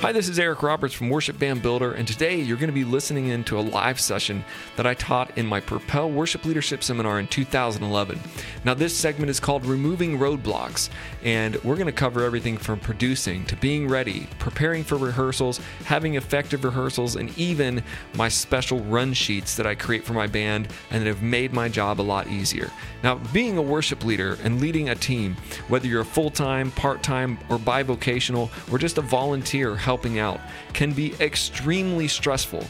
Hi, this is Eric Roberts from Worship Band Builder, and today you're going to be listening in to a live session that I taught in my Propel Worship Leadership Seminar in 2011. Now, this segment is called Removing Roadblocks, and we're going to cover everything from producing to being ready, preparing for rehearsals, having effective rehearsals, and even my special run sheets that I create for my band and that have made my job a lot easier. Now, being a worship leader and leading a team, whether you're a full time, part time, or bivocational, or just a volunteer, helping out can be extremely stressful.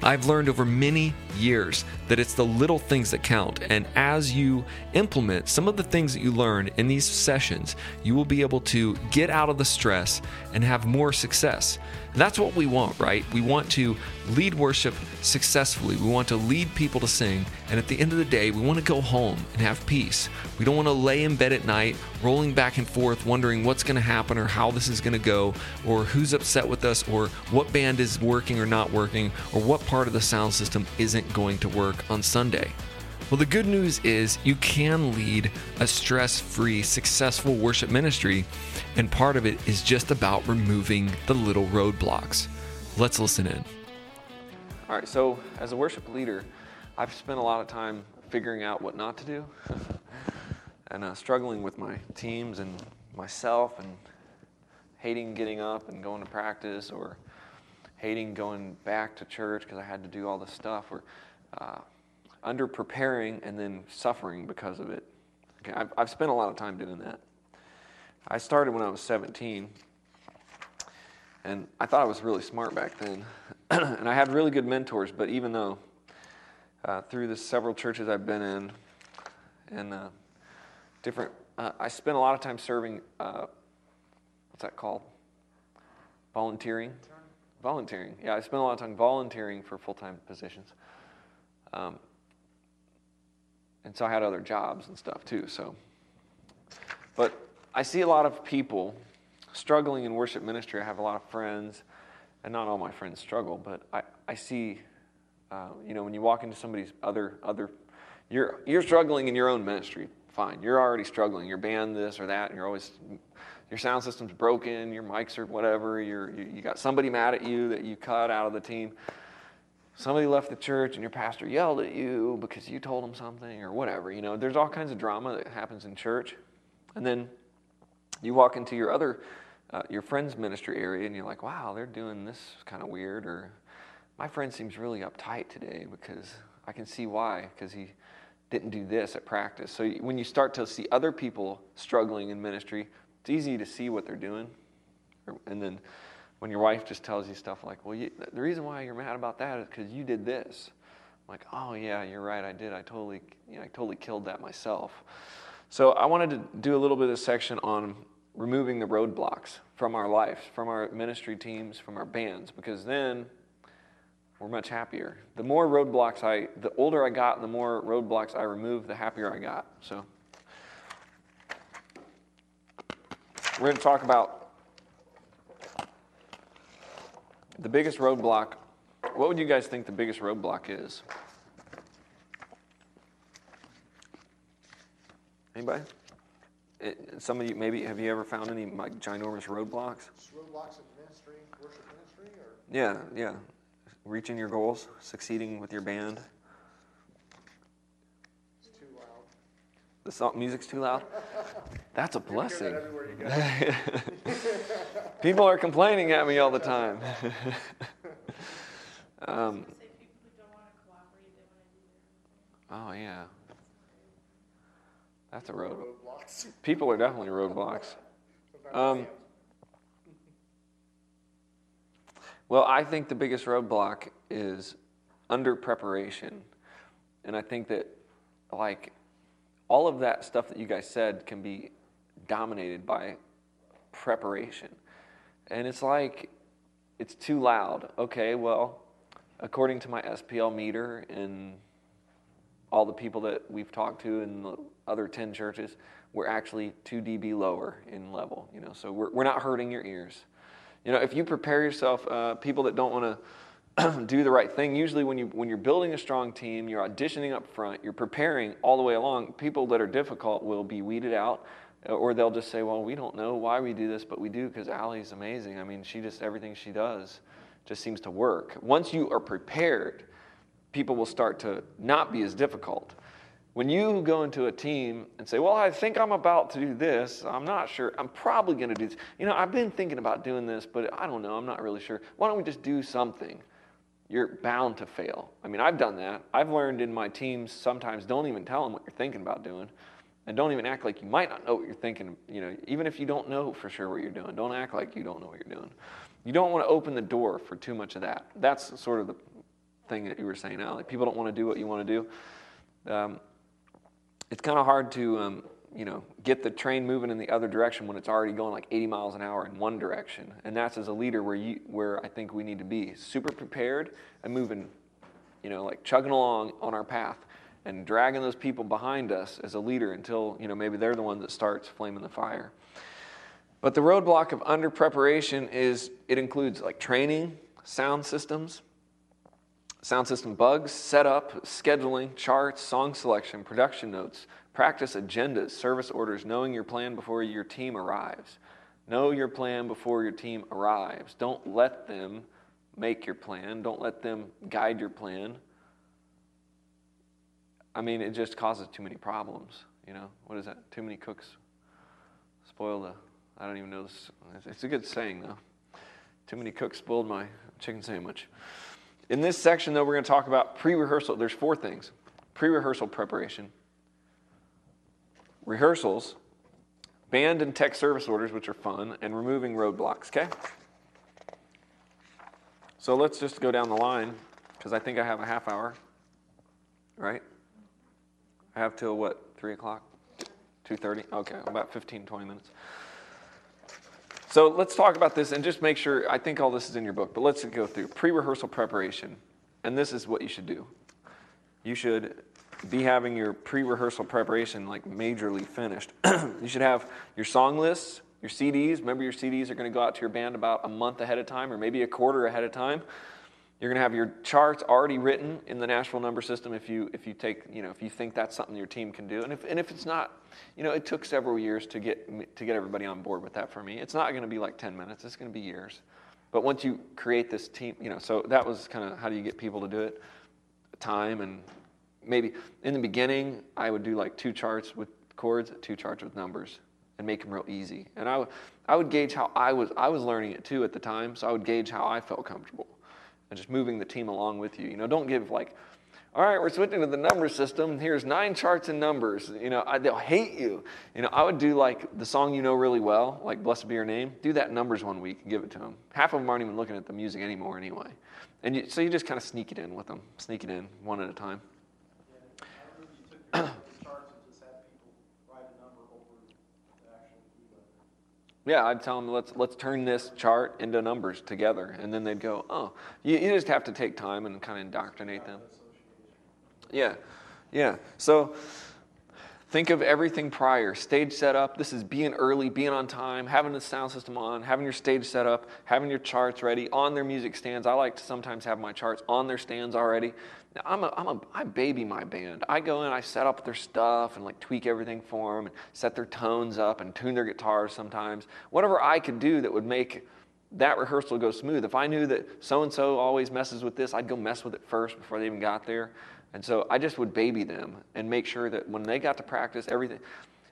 I've learned over many years that it's the little things that count. And as you implement some of the things that you learn in these sessions, you will be able to get out of the stress and have more success. That's what we want, right? We want to lead worship successfully. We want to lead people to sing. And at the end of the day, we want to go home and have peace. We don't want to lay in bed at night, rolling back and forth, wondering what's going to happen or how this is going to go, or who's upset with us, or what band is working or not working, or what part of the sound system isn't going to work on Sunday. Well, the good news is you can lead a stress free, successful worship ministry, and part of it is just about removing the little roadblocks. Let's listen in. All right, so as a worship leader, I've spent a lot of time figuring out what not to do and uh, struggling with my teams and myself and hating getting up and going to practice or hating going back to church because I had to do all this stuff or uh, under preparing and then suffering because of it. Okay, I've, I've spent a lot of time doing that. I started when I was 17, and I thought I was really smart back then. and I had really good mentors, but even though uh, through the several churches I've been in and uh, different, uh, I spent a lot of time serving, uh, what's that called? Volunteering? Volunteering. Yeah, I spent a lot of time volunteering for full time positions. Um, and so I had other jobs and stuff too. So, but I see a lot of people struggling in worship ministry. I have a lot of friends, and not all my friends struggle, but I, I see, uh, you know, when you walk into somebody's other other, you're you're struggling in your own ministry. Fine, you're already struggling. Your band this or that, and you're always your sound system's broken, your mics are whatever. You're you, you got somebody mad at you that you cut out of the team somebody left the church and your pastor yelled at you because you told him something or whatever. You know, there's all kinds of drama that happens in church. And then you walk into your other, uh, your friend's ministry area and you're like, wow, they're doing this kind of weird. Or my friend seems really uptight today because I can see why, because he didn't do this at practice. So when you start to see other people struggling in ministry, it's easy to see what they're doing. And then when your wife just tells you stuff like, well, you, the reason why you're mad about that is because you did this. I'm like, oh yeah, you're right, I did. I totally, you know, I totally killed that myself. So I wanted to do a little bit of a section on removing the roadblocks from our lives, from our ministry teams, from our bands, because then we're much happier. The more roadblocks I, the older I got, the more roadblocks I removed, the happier I got. So we're going to talk about The biggest roadblock, what would you guys think the biggest roadblock is? Anybody? It, some of you, maybe, have you ever found any like ginormous roadblocks? roadblocks in ministry, worship ministry, or? Yeah, yeah. Reaching your goals, succeeding with your band. It's too loud. The song, music's too loud? That's a blessing. People are complaining at me all the time. um, oh, yeah. That's a road. People are definitely roadblocks. Um, well, I think the biggest roadblock is under preparation. And I think that, like, all of that stuff that you guys said can be dominated by preparation. And it's like, it's too loud. Okay, well, according to my SPL meter and all the people that we've talked to in the other 10 churches, we're actually 2 dB lower in level, you know, so we're, we're not hurting your ears. You know, if you prepare yourself, uh, people that don't want to do the right thing, usually when, you, when you're building a strong team, you're auditioning up front, you're preparing all the way along, people that are difficult will be weeded out or they'll just say, "Well, we don't know why we do this, but we do because Allie's amazing. I mean, she just everything she does just seems to work." Once you are prepared, people will start to not be as difficult. When you go into a team and say, Well, I think I'm about to do this, I'm not sure, I'm probably going to do this. You know, I've been thinking about doing this, but I don't know, I'm not really sure. Why don't we just do something? You're bound to fail. I mean, I've done that. I've learned in my teams sometimes don't even tell them what you're thinking about doing. And don't even act like you might not know what you're thinking. You know, even if you don't know for sure what you're doing, don't act like you don't know what you're doing. You don't want to open the door for too much of that. That's sort of the thing that you were saying, Allie. People don't want to do what you want to do. Um, it's kind of hard to um, you know get the train moving in the other direction when it's already going like 80 miles an hour in one direction and that's as a leader where you where i think we need to be super prepared and moving you know like chugging along on our path and dragging those people behind us as a leader until you know maybe they're the one that starts flaming the fire but the roadblock of under preparation is it includes like training sound systems Sound system bugs, setup, scheduling, charts, song selection, production notes, practice agendas, service orders, knowing your plan before your team arrives. Know your plan before your team arrives. Don't let them make your plan, don't let them guide your plan. I mean, it just causes too many problems. You know, what is that? Too many cooks spoil the. I don't even know this. It's a good saying, though. Too many cooks spoiled my chicken sandwich. In this section, though, we're going to talk about pre rehearsal. There's four things pre rehearsal preparation, rehearsals, band and tech service orders, which are fun, and removing roadblocks, okay? So let's just go down the line because I think I have a half hour, right? I have till what, 3 o'clock? 2.30? Okay, about 15, 20 minutes. So let's talk about this and just make sure. I think all this is in your book, but let's go through pre rehearsal preparation. And this is what you should do. You should be having your pre rehearsal preparation like majorly finished. you should have your song lists, your CDs. Remember, your CDs are going to go out to your band about a month ahead of time or maybe a quarter ahead of time. You're going to have your charts already written in the Nashville number system if you if you take you know if you think that's something your team can do, and if and if it's not, you know, it took several years to get to get everybody on board with that for me. It's not going to be like 10 minutes. It's going to be years. But once you create this team, you know, so that was kind of how do you get people to do it? Time and maybe in the beginning I would do like two charts with chords, two charts with numbers, and make them real easy. And I would I would gauge how I was I was learning it too at the time, so I would gauge how I felt comfortable and just moving the team along with you. You know, don't give like, all right, we're switching to the number system. Here's nine charts and numbers. You know, I, they'll hate you. You know, I would do like the song you know really well, like "Blessed Be Your Name." Do that numbers one week and give it to them. Half of them aren't even looking at the music anymore anyway, and you, so you just kind of sneak it in with them, sneak it in one at a time. Yeah, I'd tell them let's let's turn this chart into numbers together, and then they'd go, oh, you, you just have to take time and kind of indoctrinate them. Yeah, yeah. So think of everything prior stage setup. This is being early, being on time, having the sound system on, having your stage set up, having your charts ready on their music stands. I like to sometimes have my charts on their stands already. Now, I'm a, I'm a, I baby my band. I go in, I set up their stuff and like tweak everything for them and set their tones up and tune their guitars sometimes. Whatever I could do that would make that rehearsal go smooth. If I knew that so and so always messes with this, I'd go mess with it first before they even got there. And so I just would baby them and make sure that when they got to practice, everything.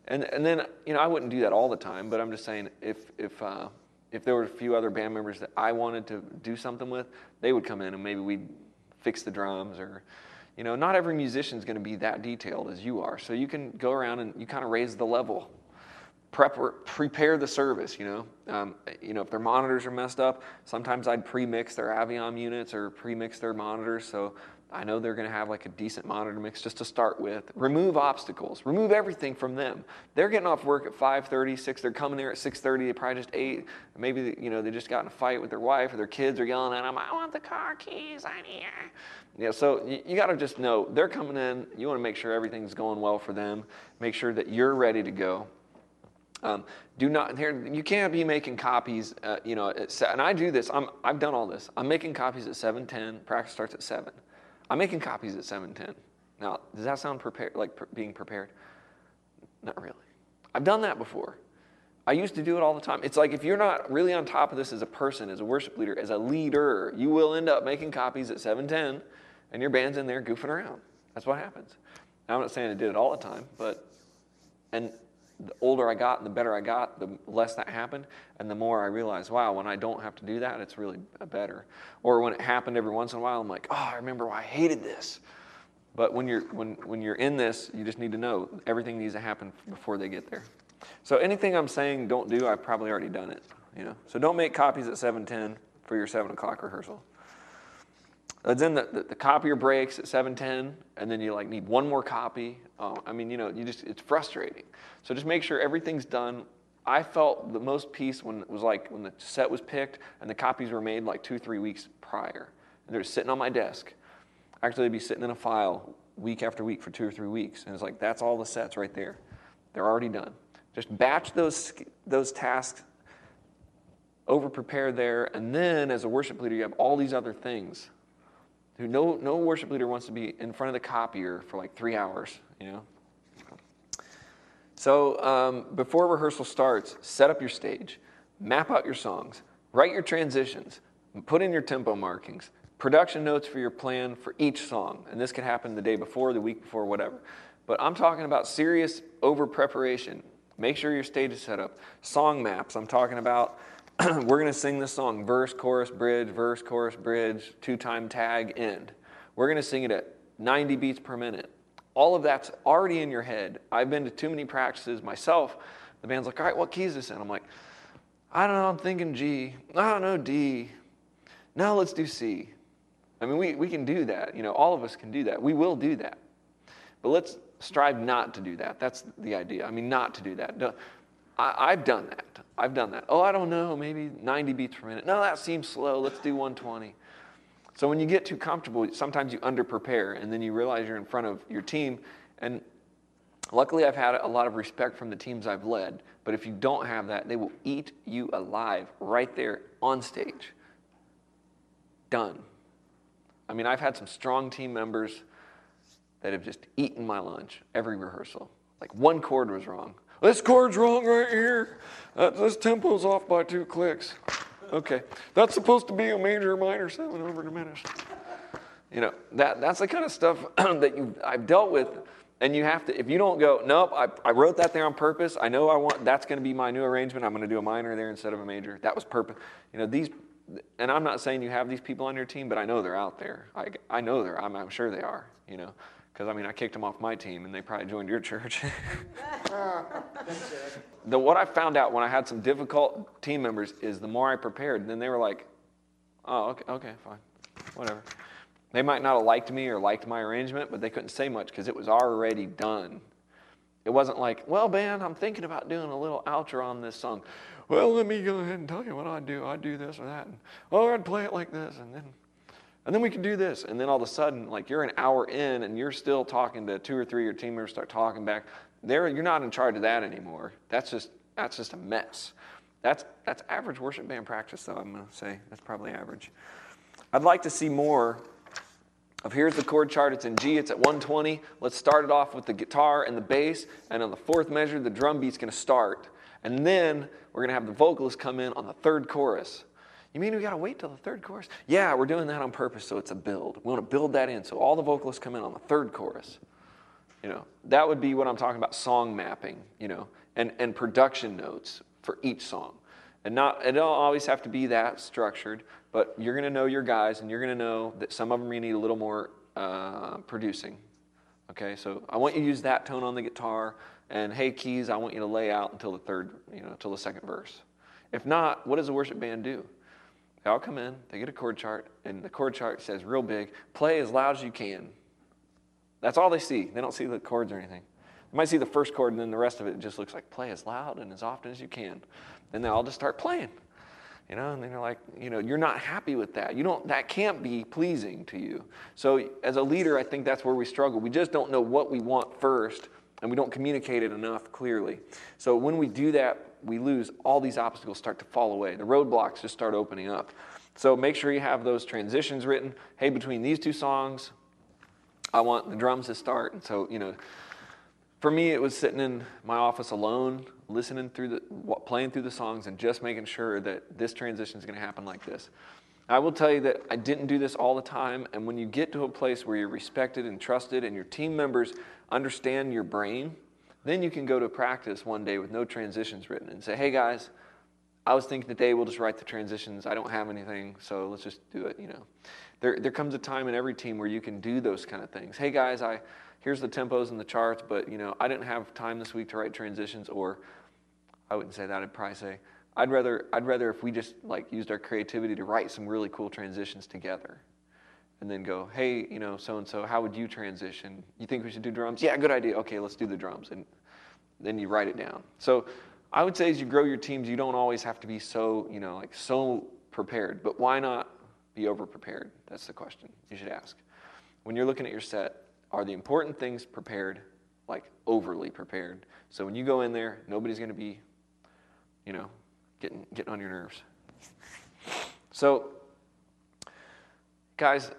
And, and then, you know, I wouldn't do that all the time, but I'm just saying if, if, uh, if there were a few other band members that I wanted to do something with, they would come in and maybe we'd fix the drums or you know not every musician is going to be that detailed as you are. So you can go around and you kind of raise the level. Prep, prepare the service you know? Um, you know if their monitors are messed up sometimes i'd pre-mix their aviom units or pre-mix their monitors. So I know they're going to have like a decent monitor mix just to start with. Remove obstacles. Remove everything from them. They're getting off work at 5:30, 6. They're coming there at 6:30. They probably just ate. Maybe you know they just got in a fight with their wife or their kids are yelling at them. I want the car keys. I need. Yeah. So you, you got to just know they're coming in. You want to make sure everything's going well for them. Make sure that you're ready to go. Um, do not here. You can't be making copies. Uh, you know, at, and I do this. I'm, I've done all this. I'm making copies at 7:10. Practice starts at seven. I'm making copies at 710. Now, does that sound prepared, like being prepared? Not really. I've done that before. I used to do it all the time. It's like if you're not really on top of this as a person, as a worship leader, as a leader, you will end up making copies at 710 and your band's in there goofing around. That's what happens. Now, I'm not saying I did it all the time, but, and the older I got and the better I got, the less that happened. And the more I realized, wow, when I don't have to do that, it's really better. Or when it happened every once in a while, I'm like, oh, I remember why I hated this. But when you're, when, when you're in this, you just need to know everything needs to happen before they get there. So anything I'm saying don't do, I've probably already done it. You know, so don't make copies at 7:10 for your 7 o'clock rehearsal. Uh, then the, the, copier breaks at 7:10, and then you like need one more copy. Oh, I mean, you know, you just it's frustrating. So just make sure everything's done. I felt the most peace when it was like when the set was picked and the copies were made like two, three weeks prior, and they're sitting on my desk. Actually, they'd be sitting in a file week after week for two or three weeks, and it's like that's all the sets right there. They're already done. Just batch those, those tasks, over prepare there, and then as a worship leader, you have all these other things. No, no worship leader wants to be in front of the copier for like three hours, you know? So um, before rehearsal starts, set up your stage, map out your songs, write your transitions, put in your tempo markings, production notes for your plan for each song. And this could happen the day before, the week before, whatever. But I'm talking about serious over preparation. Make sure your stage is set up. Song maps, I'm talking about we're going to sing this song verse, chorus, bridge, verse, chorus, bridge, two time tag, end. We're going to sing it at 90 beats per minute. All of that's already in your head. I've been to too many practices myself. The band's like, all right, what key is this in? I'm like, I don't know, I'm thinking G. I don't know, D. Now let's do C. I mean, we, we can do that. You know, all of us can do that. We will do that. But let's strive not to do that. That's the idea. I mean, not to do that. I, have done that. I've done that. Oh, I don't know, maybe 90 beats per minute. No, that seems slow. Let's do 120. So when you get too comfortable, sometimes you under prepare and then you realize you're in front of your team. And luckily, I've had a lot of respect from the teams I've led. But if you don't have that, they will eat you alive right there on stage. Done. I mean, I've had some strong team members that have just eaten my lunch every rehearsal. Like one chord was wrong. This chord's wrong right here. Uh, this tempo's off by two clicks. Okay, that's supposed to be a major, minor seven over diminished. You know that that's the kind of stuff that you I've dealt with, and you have to. If you don't go, nope, I, I wrote that there on purpose. I know I want that's going to be my new arrangement. I'm going to do a minor there instead of a major. That was purpose. You know these, and I'm not saying you have these people on your team, but I know they're out there. I I know they're. I'm, I'm sure they are. You know, because I mean, I kicked them off my team and they probably joined your church. the, what I found out when I had some difficult team members is the more I prepared, then they were like, oh, okay, okay, fine, whatever. They might not have liked me or liked my arrangement, but they couldn't say much because it was already done. It wasn't like, well, Ben, I'm thinking about doing a little outro on this song. Well, let me go ahead and tell you what I'd do. I'd do this or that. And, oh, I'd play it like this. And then and then we can do this. And then all of a sudden, like you're an hour in and you're still talking to two or three of your team members, start talking back. There, you're not in charge of that anymore. That's just that's just a mess. That's that's average worship band practice, though. I'm to say that's probably average. I'd like to see more of here's the chord chart. It's in G. It's at 120. Let's start it off with the guitar and the bass, and on the fourth measure, the drum beat's to start, and then we're to have the vocalist come in on the third chorus. You mean we got to wait till the third chorus? Yeah, we're doing that on purpose so it's a build. We want to build that in so all the vocalists come in on the third chorus. You know, that would be what I'm talking about song mapping, you know, and, and production notes for each song. And not it don't always have to be that structured, but you're going to know your guys and you're going to know that some of them you need a little more uh, producing. Okay, so I want you to use that tone on the guitar, and hey keys, I want you to lay out until the third, you know, until the second verse. If not, what does the worship band do? They all come in, they get a chord chart, and the chord chart says real big, play as loud as you can. That's all they see. They don't see the chords or anything. They might see the first chord, and then the rest of it just looks like play as loud and as often as you can. Then they all just start playing. You know, and then you're like, you know, you're not happy with that. You don't that can't be pleasing to you. So as a leader, I think that's where we struggle. We just don't know what we want first, and we don't communicate it enough clearly. So when we do that, we lose, all these obstacles start to fall away. The roadblocks just start opening up. So make sure you have those transitions written. Hey, between these two songs, I want the drums to start. And so, you know, for me, it was sitting in my office alone, listening through the, playing through the songs, and just making sure that this transition is going to happen like this. I will tell you that I didn't do this all the time, and when you get to a place where you're respected and trusted, and your team members understand your brain, then you can go to practice one day with no transitions written and say, "Hey guys, I was thinking today we'll just write the transitions. I don't have anything, so let's just do it." You know, there there comes a time in every team where you can do those kind of things. Hey guys, I here's the tempos and the charts, but you know, I didn't have time this week to write transitions, or I wouldn't say that. I'd probably say I'd rather I'd rather if we just like used our creativity to write some really cool transitions together. And then go, hey, you know, so and so, how would you transition? You think we should do drums? Yeah, good idea. Okay, let's do the drums. And then you write it down. So I would say as you grow your teams, you don't always have to be so, you know, like so prepared. But why not be over prepared? That's the question you should ask. When you're looking at your set, are the important things prepared, like overly prepared? So when you go in there, nobody's going to be, you know, getting, getting on your nerves. So, guys,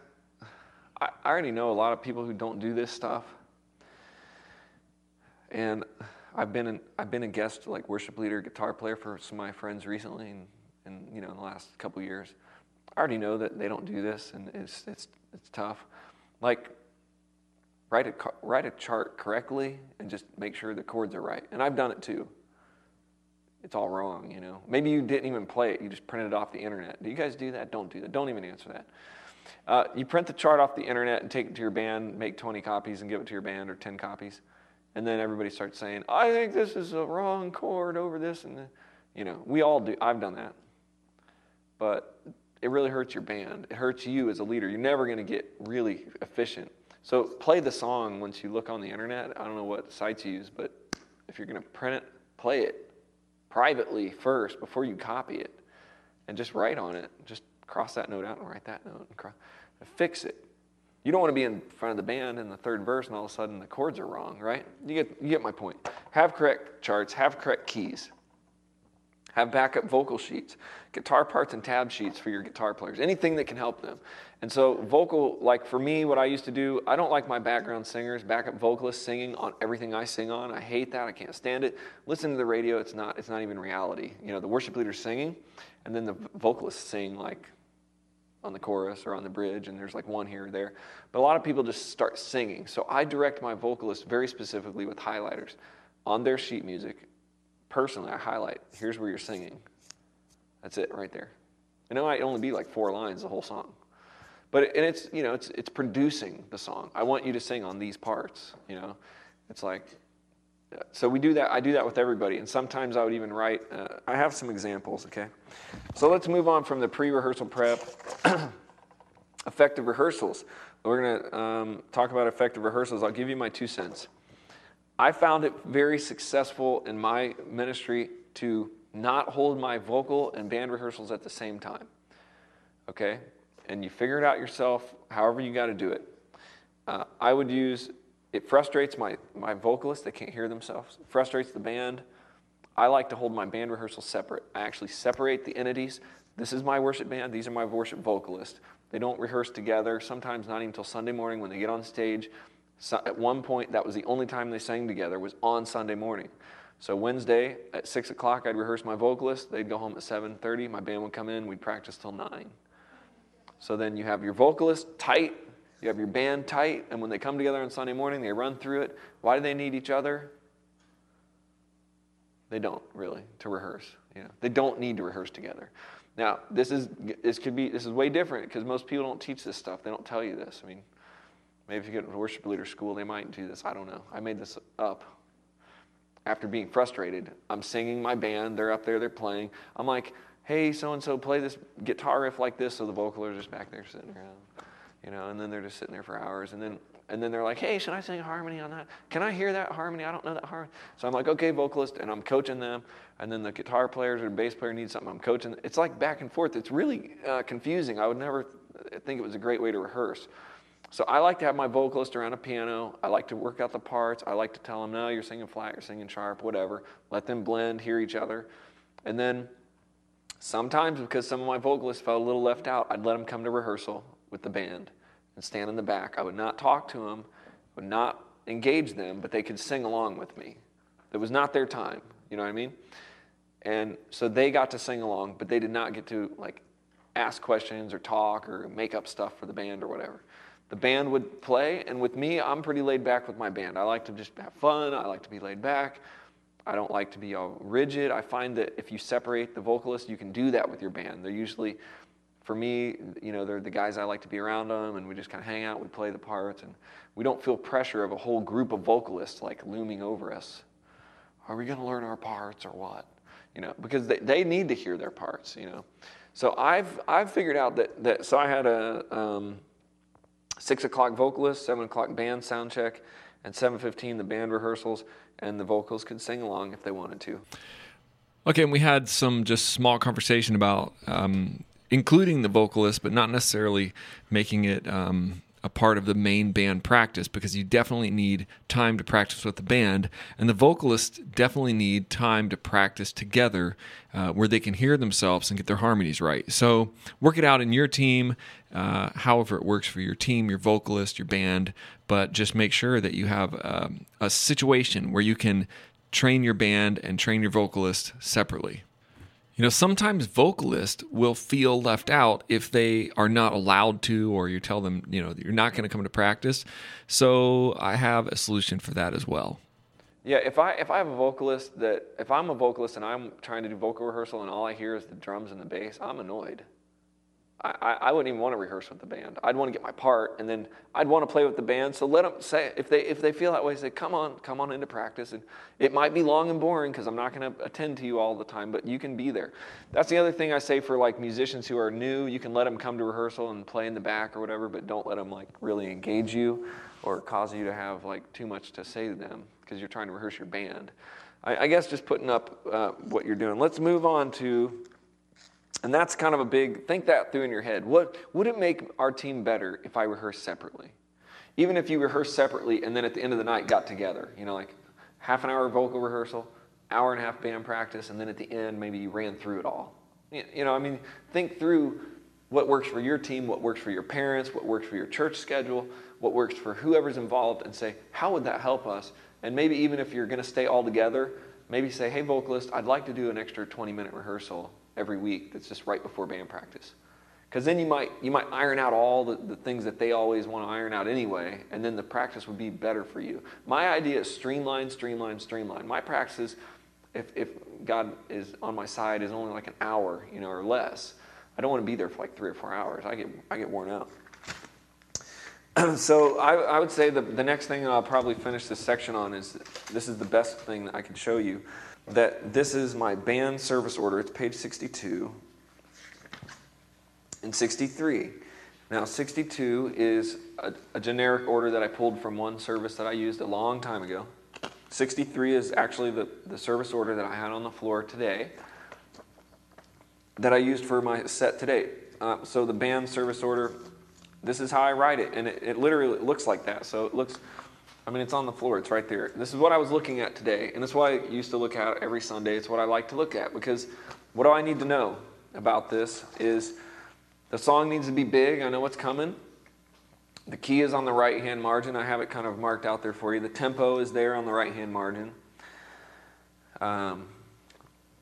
I, I already know a lot of people who don't do this stuff. And I've been an, I've been a guest like worship leader, guitar player for some of my friends recently, and, and you know in the last couple years. I already know that they don't do this, and it's it's it's tough. Like write a write a chart correctly and just make sure the chords are right. And I've done it too. It's all wrong, you know. Maybe you didn't even play it; you just printed it off the internet. Do you guys do that? Don't do that. Don't even answer that. Uh, you print the chart off the internet and take it to your band, make 20 copies and give it to your band, or 10 copies and then everybody starts saying, I think this is a wrong chord over this. And, you know, we all do. I've done that. But it really hurts your band. It hurts you as a leader. You're never going to get really efficient. So play the song once you look on the internet. I don't know what sites you use, but if you're going to print it, play it privately first before you copy it. And just write on it. Just cross that note out and write that note and, cross, fix it. You don't want to be in front of the band in the third verse and all of a sudden the chords are wrong, right? You get, you get my point. Have correct charts, have correct keys, have backup vocal sheets, guitar parts and tab sheets for your guitar players, anything that can help them. And so, vocal, like for me, what I used to do, I don't like my background singers, backup vocalists singing on everything I sing on. I hate that. I can't stand it. Listen to the radio, it's not, it's not even reality. You know, the worship leader's singing, and then the vocalists sing like on the chorus or on the bridge, and there's like one here or there. But a lot of people just start singing. So I direct my vocalists very specifically with highlighters on their sheet music. Personally, I highlight here's where you're singing. That's it right there. And it might only be like four lines the whole song. But and it's you know it's it's producing the song. I want you to sing on these parts. You know, it's like so we do that. I do that with everybody, and sometimes I would even write. Uh, I have some examples. Okay, so let's move on from the pre-rehearsal prep. effective rehearsals. We're going to um, talk about effective rehearsals. I'll give you my two cents. I found it very successful in my ministry to not hold my vocal and band rehearsals at the same time. Okay, and you figure it out yourself. However, you got to do it. Uh, I would use it frustrates my, my vocalists, they can't hear themselves. It frustrates the band. I like to hold my band rehearsal separate. I actually separate the entities. This is my worship band, these are my worship vocalists. They don't rehearse together, sometimes not even until Sunday morning when they get on stage. So at one point, that was the only time they sang together, was on Sunday morning. So Wednesday at 6 o'clock, I'd rehearse my vocalist. They'd go home at 7.30. My band would come in. We'd practice till 9. So then you have your vocalist tight you have your band tight, and when they come together on Sunday morning, they run through it. Why do they need each other? They don't really to rehearse. You know, they don't need to rehearse together. Now, this is this could be this is way different because most people don't teach this stuff. They don't tell you this. I mean, maybe if you get to worship leader school, they might do this. I don't know. I made this up after being frustrated. I'm singing my band. They're up there. They're playing. I'm like, hey, so and so, play this guitar riff like this. So the vocalists are just back there sitting around you know, and then they're just sitting there for hours, and then and then they're like, hey, should I sing harmony on that? Can I hear that harmony? I don't know that harmony. So I'm like, okay, vocalist, and I'm coaching them, and then the guitar players or bass player needs something, I'm coaching. It's like back and forth. It's really uh, confusing. I would never think it was a great way to rehearse. So I like to have my vocalist around a piano. I like to work out the parts. I like to tell them, no, you're singing flat, you're singing sharp, whatever. Let them blend, hear each other. And then sometimes, because some of my vocalists felt a little left out, I'd let them come to rehearsal with the band and stand in the back. I would not talk to them, would not engage them, but they could sing along with me. It was not their time, you know what I mean? And so they got to sing along, but they did not get to like ask questions or talk or make up stuff for the band or whatever. The band would play, and with me, I'm pretty laid back with my band. I like to just have fun, I like to be laid back. I don't like to be all rigid. I find that if you separate the vocalist, you can do that with your band. They're usually, for me, you know, they're the guys I like to be around them, and we just kind of hang out, we play the parts, and we don't feel pressure of a whole group of vocalists like looming over us. Are we going to learn our parts or what? You know, because they, they need to hear their parts, you know. So I've, I've figured out that, that so I had a um, six o'clock vocalist, seven o'clock band sound check, and 7.15 the band rehearsals and the vocals could sing along if they wanted to okay and we had some just small conversation about um, including the vocalist but not necessarily making it um, a part of the main band practice because you definitely need time to practice with the band, and the vocalists definitely need time to practice together uh, where they can hear themselves and get their harmonies right. So, work it out in your team, uh, however it works for your team, your vocalist, your band, but just make sure that you have um, a situation where you can train your band and train your vocalist separately. You know, sometimes vocalists will feel left out if they are not allowed to, or you tell them, you know, you're not going to come to practice. So I have a solution for that as well. Yeah, if I if I have a vocalist that if I'm a vocalist and I'm trying to do vocal rehearsal and all I hear is the drums and the bass, I'm annoyed. I, I wouldn't even want to rehearse with the band. I'd want to get my part, and then I'd want to play with the band. So let them say if they if they feel that way, say, "Come on, come on into practice." And it might be long and boring because I'm not going to attend to you all the time, but you can be there. That's the other thing I say for like musicians who are new. You can let them come to rehearsal and play in the back or whatever, but don't let them like really engage you or cause you to have like too much to say to them because you're trying to rehearse your band. I, I guess just putting up uh, what you're doing. Let's move on to and that's kind of a big, think that through in your head. What would it make our team better if I rehearsed separately? Even if you rehearsed separately and then at the end of the night got together, you know, like half an hour vocal rehearsal, hour and a half band practice, and then at the end maybe you ran through it all. You know, I mean, think through what works for your team, what works for your parents, what works for your church schedule, what works for whoever's involved, and say, how would that help us? And maybe even if you're going to stay all together, maybe say, hey, vocalist, I'd like to do an extra 20 minute rehearsal every week that's just right before band practice. Because then you might, you might iron out all the, the things that they always want to iron out anyway, and then the practice would be better for you. My idea is streamline, streamline, streamline. My practice, if, if God is on my side, is only like an hour, you know, or less. I don't want to be there for like three or four hours. I get, I get worn out. so I, I, would say the, the next thing I'll probably finish this section on is this is the best thing that I can show you that this is my band service order. It's page 62 and 63. Now, 62 is a, a, generic order that I pulled from one service that I used a long time ago. 63 is actually the, the service order that I had on the floor today that I used for my set today. Uh, so, the band service order, this is how I write it, and it, it literally looks like that. So, it looks I mean, it's on the floor, it's right there. This is what I was looking at today, and it's what I used to look at every Sunday. It's what I like to look at because what do I need to know about this is the song needs to be big. I know what's coming. The key is on the right hand margin. I have it kind of marked out there for you. The tempo is there on the right hand margin. Um,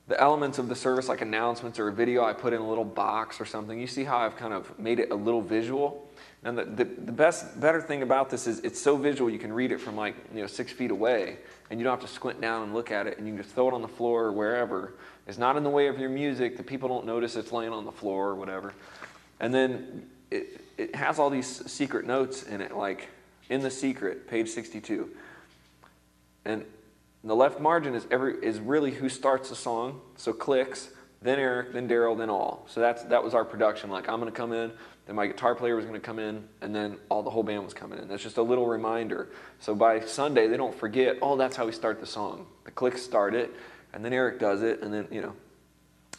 the elements of the service, like announcements or a video, I put in a little box or something. You see how I've kind of made it a little visual? And the, the, the, best, better thing about this is it's so visual you can read it from like you know six feet away, and you don't have to squint down and look at it, and you can just throw it on the floor or wherever. It's not in the way of your music. The people don't notice it's laying on the floor or whatever. And then it, it has all these secret notes in it, like in the secret, page 62. And the left margin is every is really who starts the song. So clicks, then Eric, then Daryl, then all. So that's that was our production. Like I'm going to come in. Then my guitar player was going to come in, and then all the whole band was coming in. That's just a little reminder. So by Sunday, they don't forget, oh, that's how we start the song. The clicks start it, and then Eric does it, and then, you know.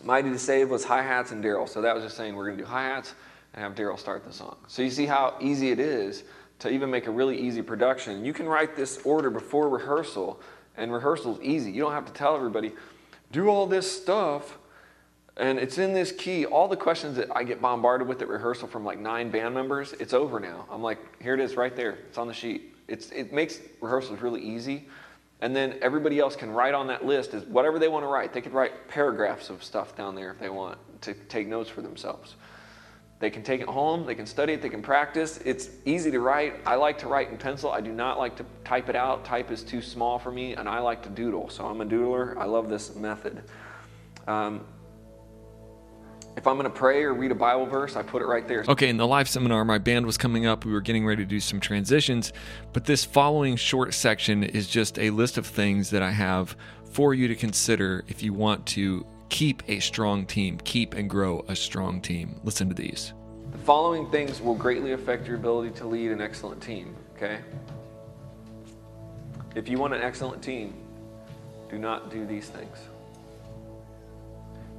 Mighty to Save was hi hats and Daryl. So that was just saying we're going to do hi hats and have Daryl start the song. So you see how easy it is to even make a really easy production. You can write this order before rehearsal, and rehearsal is easy. You don't have to tell everybody, do all this stuff and it's in this key. All the questions that I get bombarded with at rehearsal from like nine band members, it's over now. I'm like, here it is right there. It's on the sheet. It's, it makes rehearsals really easy. And then everybody else can write on that list is whatever they want to write. They could write paragraphs of stuff down there if they want to take notes for themselves. They can take it home, they can study it, they can practice. It's easy to write. I like to write in pencil. I do not like to type it out. Type is too small for me, and I like to doodle. So I'm a doodler. I love this method. Um, if I'm going to pray or read a Bible verse, I put it right there. Okay, in the live seminar, my band was coming up. We were getting ready to do some transitions, but this following short section is just a list of things that I have for you to consider if you want to keep a strong team, keep and grow a strong team. Listen to these. The following things will greatly affect your ability to lead an excellent team, okay? If you want an excellent team, do not do these things.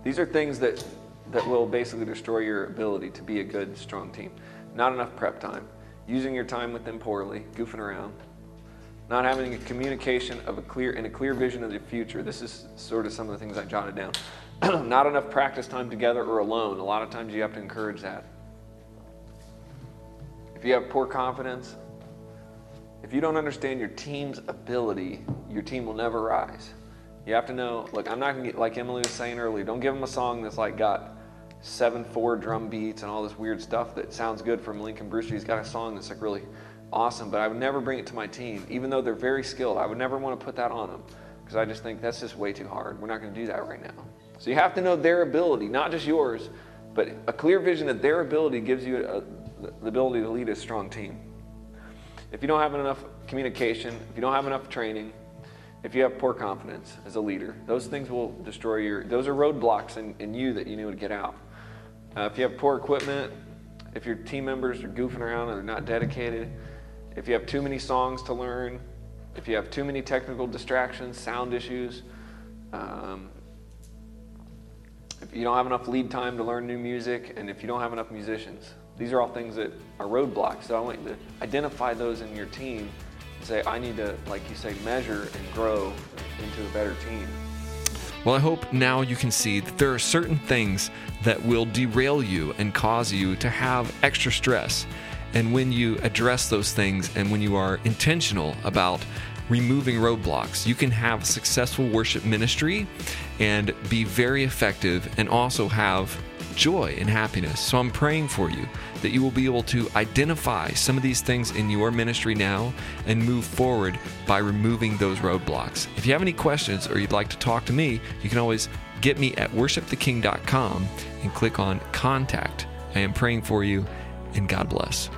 These are things that that will basically destroy your ability to be a good, strong team. Not enough prep time, using your time with them poorly, goofing around, not having a communication of a clear and a clear vision of the future. This is sort of some of the things I jotted down. not enough practice time together or alone. A lot of times you have to encourage that. If you have poor confidence, if you don't understand your team's ability, your team will never rise. You have to know, look, I'm not to get, like Emily was saying earlier, don't give them a song that's like got seven four drum beats and all this weird stuff that sounds good from Lincoln Brewster. He's got a song that's like really awesome, but I would never bring it to my team, even though they're very skilled. I would never want to put that on them because I just think that's just way too hard. We're not going to do that right now. So you have to know their ability, not just yours, but a clear vision of their ability gives you uh, a, the ability to lead a strong team. If you don't have enough communication, if you don't have enough training, if you have poor confidence as a leader, those things will destroy your, those are roadblocks in, in you that you need to get out. Uh, if you have poor equipment, if your team members are goofing around and they're not dedicated, if you have too many songs to learn, if you have too many technical distractions, sound issues, um, if you don't have enough lead time to learn new music, and if you don't have enough musicians, these are all things that are roadblocks. So I want you to identify those in your team and say, I need to, like you say, measure and grow into a better team. Well, I hope now you can see that there are certain things that will derail you and cause you to have extra stress. And when you address those things and when you are intentional about removing roadblocks, you can have successful worship ministry and be very effective and also have joy and happiness. So I'm praying for you that you will be able to identify some of these things in your ministry now and move forward by removing those roadblocks. If you have any questions or you'd like to talk to me, you can always get me at worshiptheking.com and click on contact. I am praying for you and God bless.